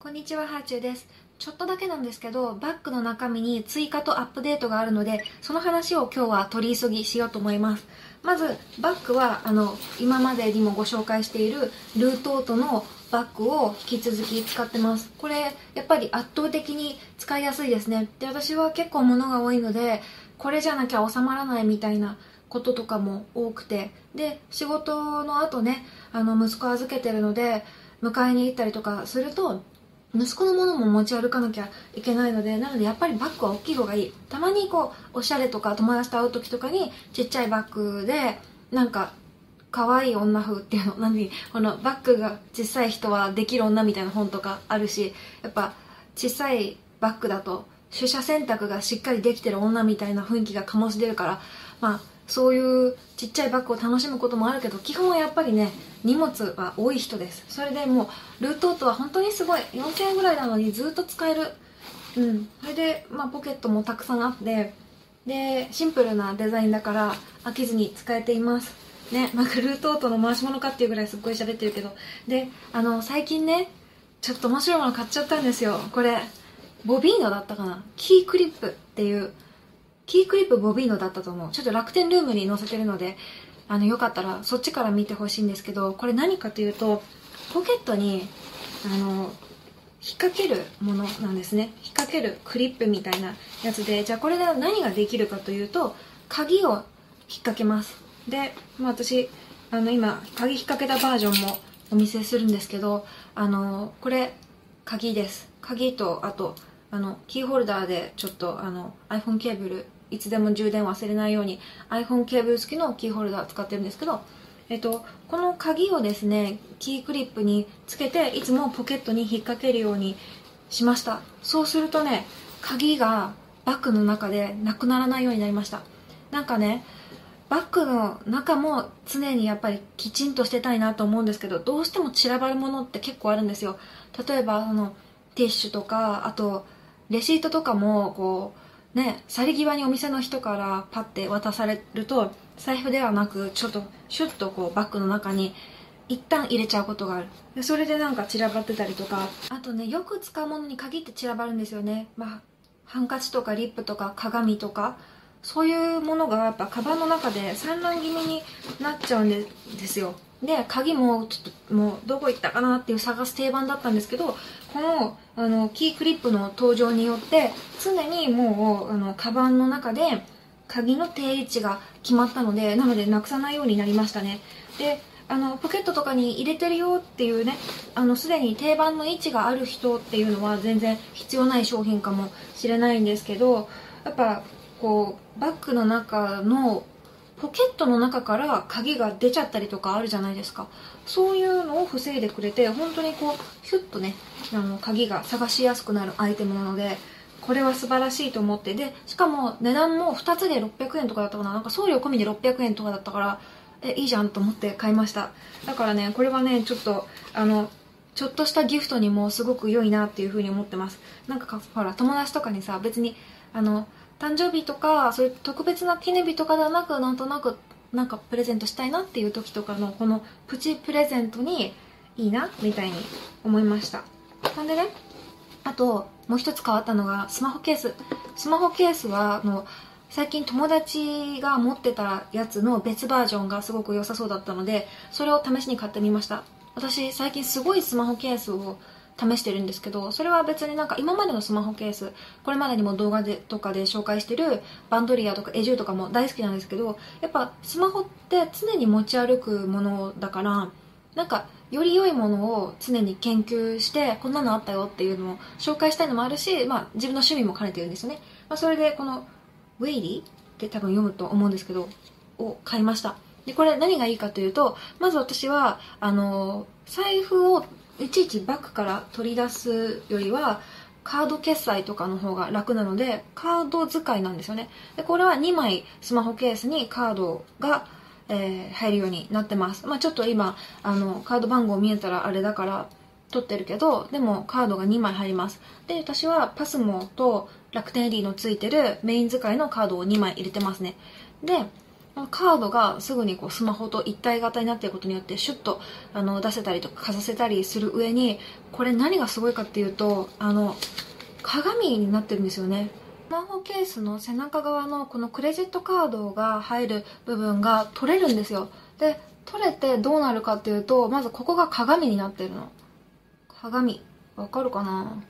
こんにちは、ハーチューです。ちょっとだけなんですけど、バッグの中身に追加とアップデートがあるので、その話を今日は取り急ぎしようと思います。まず、バッグは、あの、今までにもご紹介しているルートートのバッグを引き続き使ってます。これ、やっぱり圧倒的に使いやすいですね。で、私は結構物が多いので、これじゃなきゃ収まらないみたいなこととかも多くて。で、仕事の後ね、あの、息子預けてるので、迎えに行ったりとかすると、息子のものも持ち歩かなきゃいけないのでなのでやっぱりバッグは大きい方がいい。たまにこうおしゃれとか友達と会う時とかにちっちゃいバッグでなんか可愛い女風っていうの何？このバッグが小さい人はできる女みたいな本とかあるしやっぱ小さいバッグだと取捨選択がしっかりできてる女みたいな雰囲気が醸し出るからまあそういうちっちゃいバッグを楽しむこともあるけど基本はやっぱりね荷物は多い人です。それでもうルートートは本当にすごい。4000円ぐらいなのにずっと使える。うん。それで、まあ、ポケットもたくさんあって。でシンプルなデザインだから飽きずに使えています。ね。なんかルートートの回し物かっていうぐらいすっごい喋ってるけど。であの最近ねちょっと面白いもの買っちゃったんですよ。これボビーノだったかな？キークリップっていう。キークリップボビーノだったと思う。ちょっと楽天ルームに載せてるのであのよかったらそっちから見てほしいんですけどこれ何かというとポケットにあの引っ掛けるものなんですね。引っ掛けるクリップみたいなやつでじゃあこれで何ができるかというと鍵を引っ掛けます。で、まあ、私あの今鍵引っ掛けたバージョンもお見せするんですけどあのこれ鍵です。鍵とあとあのキーホルダーでちょっとあの iPhone ケーブルいつでも充電忘れないように iPhone ケーブル付きのキーホルダー使ってるんですけど、えっと、この鍵をですねキークリップにつけていつもポケットに引っ掛けるようにしました。そうするとね鍵がバッグの中でなくならないようになりました。なんかねバッグの中も常にやっぱりきちんとしてたいなと思うんですけどどうしても散らばるものって結構あるんですよ。例えばあのティッシュとかあとレシートとかもこうね去り際にお店の人からパッて渡されると財布ではなくちょっとシュッとこうバッグの中に一旦入れちゃうことがある。それでなんか散らばってたりとか。あとねよく使うものに限って散らばるんですよね。まあハンカチとかリップとか鏡とか。そういうものがやっぱカバンの中で散乱気味になっちゃうんですよ。で鍵もちょっともうどこ行ったかなっていう探す定番だったんですけどこのあのキークリップの登場によって常にもうあのカバンの中で鍵の定位置が決まったのでなのでなくさないようになりましたね。であのポケットとかに入れてるよっていうねあのすでに定番の位置がある人っていうのは全然必要ない商品かもしれないんですけどやっぱこうバッグの中のポケットの中から鍵が出ちゃったりとかあるじゃないですか。そういうのを防いでくれて本当にこうヒュッとねあの鍵が探しやすくなるアイテムなのでこれは素晴らしいと思って。でしかも値段も2つで600円とかだったかな。なんか送料込みで600円とかだったからえいいじゃんと思って買いました。だからねこれはねちょっとあのちょっとしたギフトにもすごく良いなっていう風に思ってます。なんかほら友達とかにさ別にあの誕生日とかそういう特別な記念日とかではなくなんとなくなんかプレゼントしたいなっていう時とかのこのプチプレゼントにいいなみたいに思いました。ほんでねあともう一つ変わったのがスマホケース。スマホケースはあの最近友達が持ってたやつの別バージョンがすごく良さそうだったのでそれを試しに買ってみました。私最近すごいスマホケースを試してるんですけどそれは別になんか今までのスマホケースこれまでにも動画でとかで紹介してるバンドリアとかエジューとかも大好きなんですけどやっぱスマホって常に持ち歩くものだからなんかより良いものを常に研究してこんなのあったよっていうのを紹介したいのもあるし、まあ、自分の趣味も兼ねてるんですよね、まあ、それでこのウェイリーって多分読むと思うんですけどを買いました。でこれ何がいいかというとまず私はあの財布をいちいちバッグから取り出すよりはカード決済とかの方が楽なのでカード使いなんですよね。でこれは2枚スマホケースにカードが、えー、入るようになってます、まあ、ちょっと今あのカード番号見えたらあれだから取ってるけどでもカードが2枚入ります。で私はパスモと楽天エリーのついてるメイン使いのカードを2枚入れてますね。でカードがすぐにこうスマホと一体型になっていることによってシュッとあの出せたりとかかざせたりする上にこれ何がすごいかっていうとあの鏡になってるんですよね。スマホケースの背中側のこのクレジットカードが入る部分が取れるんですよ。で取れてどうなるかっていうとまずここが鏡になってるの。鏡。わかるかな？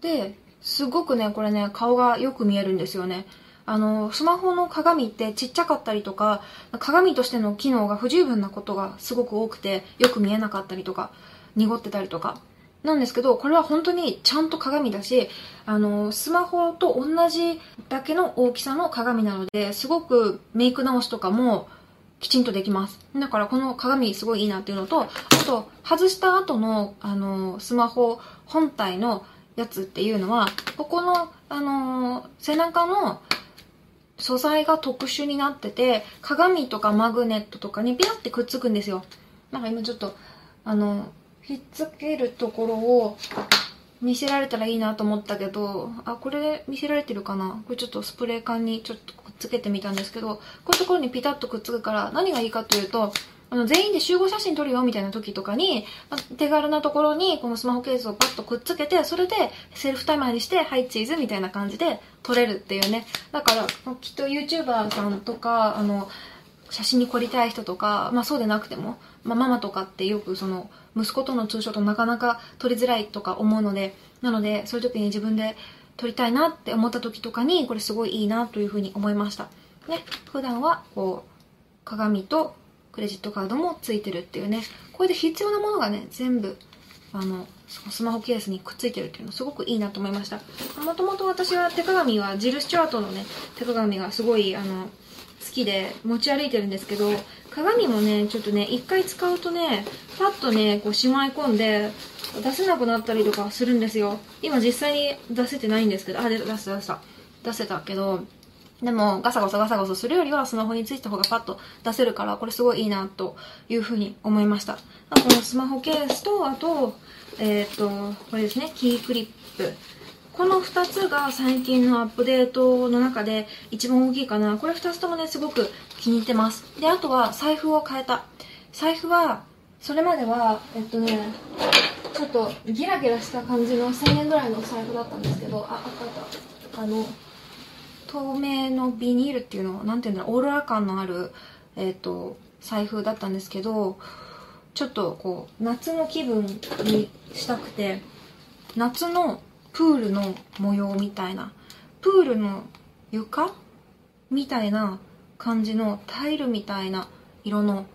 ですごくねこれね顔がよく見えるんですよね。あの、スマホの鏡ってちっちゃかったりとか、鏡としての機能が不十分なことがすごく多くて、よく見えなかったりとか、濁ってたりとか。なんですけど、これは本当にちゃんと鏡だし、あの、スマホと同じだけの大きさの鏡なので、すごくメイク直しとかもきちんとできます。だからこの鏡すごいいいなっていうのと、あと、外した後の、あの、スマホ本体のやつっていうのは、ここの、あの、背中の素材が特殊になってて、鏡とかマグネットとかにピラってくっつくんですよ。なんか今ちょっと、あの、ひっつけるところを見せられたらいいなと思ったけど、あ、これ見せられてるかな？これちょっとスプレー缶にちょっとくっつけてみたんですけど、こういうところにピタッとくっつくから何がいいかというと、あの、全員で集合写真撮るよみたいな時とかに、ま手軽なところにこのスマホケースをパッとくっつけて、それでセルフタイマーにして、はい、チーズみたいな感じで撮れるっていうね。だから、きっと YouTuber さんとか、あの、写真に凝りたい人とか、まあそうでなくても、まあママとかってよくその、息子とのツーショットなかなか撮りづらいとか思うので、なので、そういう時に自分で撮りたいなって思った時とかに、これすごいいいなというふうに思いました。ね、普段はこう、鏡とクレジットカードもついてるっていうね。これで必要なものがね全部あのスマホケースにくっついてるっていうのすごくいいなと思いました。もともと私は手鏡はジル・スチュアートのね手鏡がすごいあの好きで持ち歩いてるんですけど鏡もねちょっとね一回使うとねパッとねこうしまい込んで出せなくなったりとかするんですよ。今実際に出せてないんですけどあ出出せ出した。出せたけどでもガサゴソガサゴソするよりはスマホについた方がパッと出せるからこれすごいいいなというふうに思いました。このスマホケースとあとえっ、ー、とこれですねキークリップ。この2つが最近のアップデートの中で一番大きいかな。これ2つともねすごく気に入ってます。であとは財布を変えた。財布はそれまではえっとねちょっとギラギラした感じの1000円ぐらいの財布だったんですけどああったあった。あの透明のビニールっていうのを何て言うんだろうオーロラ感のある、えーと、財布だったんですけどちょっとこう夏の気分にしたくて夏のプールの模様みたいなプールの床みたいな感じのタイルみたいな色の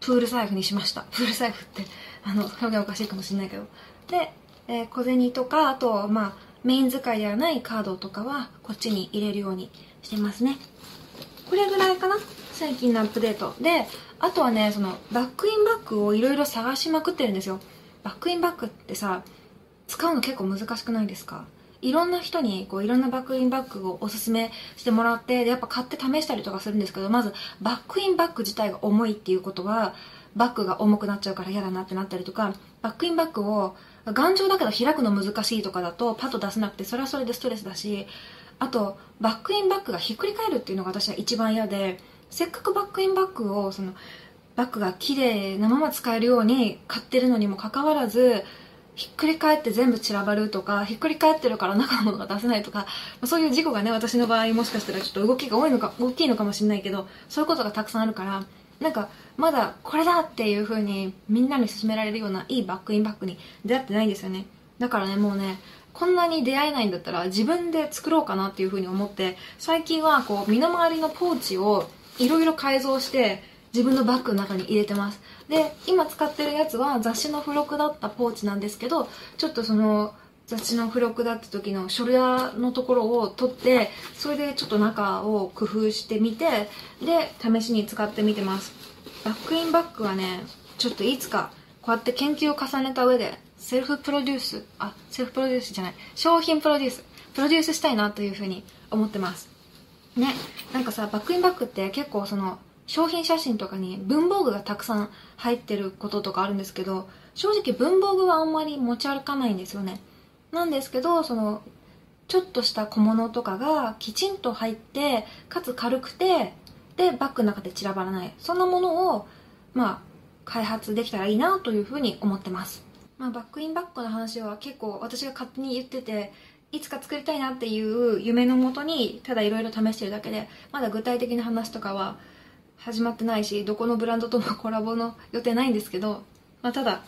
プール財布にしました。プール財布ってあの表現おかしいかもしれないけど。で、えー、小銭とかあとまあメイン使いではないカードとかはこっちに入れるようにしてますね。これぐらいかな？最近のアップデートで。あとはねそのバックインバッグをいろいろ探しまくってるんですよ。バックインバッグってさ使うの結構難しくないですか？いろんな人にこういろんなバックインバッグをおすすめしてもらってでやっぱ買って試したりとかするんですけどまずバックインバッグ自体が重いっていうことはバッグが重くなっちゃうから嫌だなってなったりとかバックインバッグを頑丈だけど開くの難しいとかだとパッと出せなくてそれはそれでストレスだしあとバックインバッグがひっくり返るっていうのが私は一番嫌でせっかくバックインバッグをそのバッグが綺麗なまま使えるように買ってるのにもかかわらずひっくり返って全部散らばるとかひっくり返ってるから中のものが出せないとかそういう事故がね私の場合もしかしたらちょっと動きが多いのか大きいのかもしれないけどそういうことがたくさんあるからなんかまだこれだっていう風にみんなに勧められるようないいバックインバッグに出会ってないんですよね。だからねもうねこんなに出会えないんだったら自分で作ろうかなっていう風に思って最近はこう身の回りのポーチをいろいろ改造して自分のバッグの中に入れてます。で今使ってるやつは雑誌の付録だったポーチなんですけどちょっとその雑誌の付録だった時のショルダーのところを取ってそれでちょっと中を工夫してみてで試しに使ってみてます。バックインバッグはねちょっといつかこうやって研究を重ねた上でセルフプロデュースあセルフプロデュースじゃない商品プロデュースプロデュースしたいなというふうに思ってます。ねなんかさバックインバッグって結構その商品写真とかに文房具がたくさん入ってることとかあるんですけど正直文房具はあんまり持ち歩かないんですよね。なんですけどそのちょっとした小物とかがきちんと入ってかつ軽くてでバッグの中で散らばらない。そんなものをまあ開発できたらいいなというふうに思ってます。まあ、バックインバックの話は結構私が勝手に言ってていつか作りたいなっていう夢のもとにただいろいろ試してるだけでまだ具体的な話とかは始まってないしどこのブランドともコラボの予定ないんですけど、まあ、ただ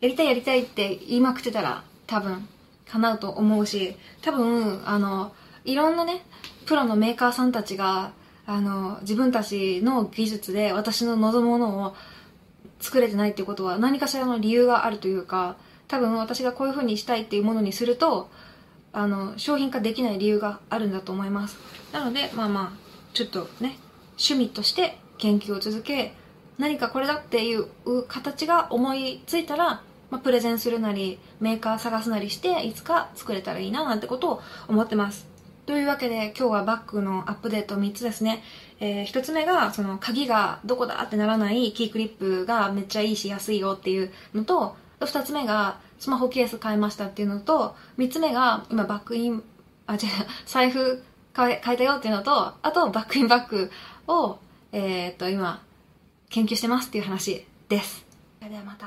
やりたいやりたいって言いまくってたら多分叶うと思うし多分あのいろんなねプロのメーカーさんたちがあの自分たちの技術で私の望むものを作れてないっていうことは何かしらの理由があるというか多分私がこういう風にしたいっていうものにするとあの商品化できない理由があるんだと思います。なのでまあまあちょっとね趣味として研究を続け何かこれだっていう形が思いついたら、まあ、プレゼンするなりメーカー探すなりしていつか作れたらいいななんてことを思ってます。というわけで今日はバッグのアップデート3つですね。えー、1つ目がその鍵がどこだってならないキークリップがめっちゃいいし安いよっていうのと2つ目がスマホケース買いましたっていうのと3つ目が今バックインあ違う財布買え買えたよっていうのとあとバックインバッグを、えー、っと今研究してますっていう話です。ではまた。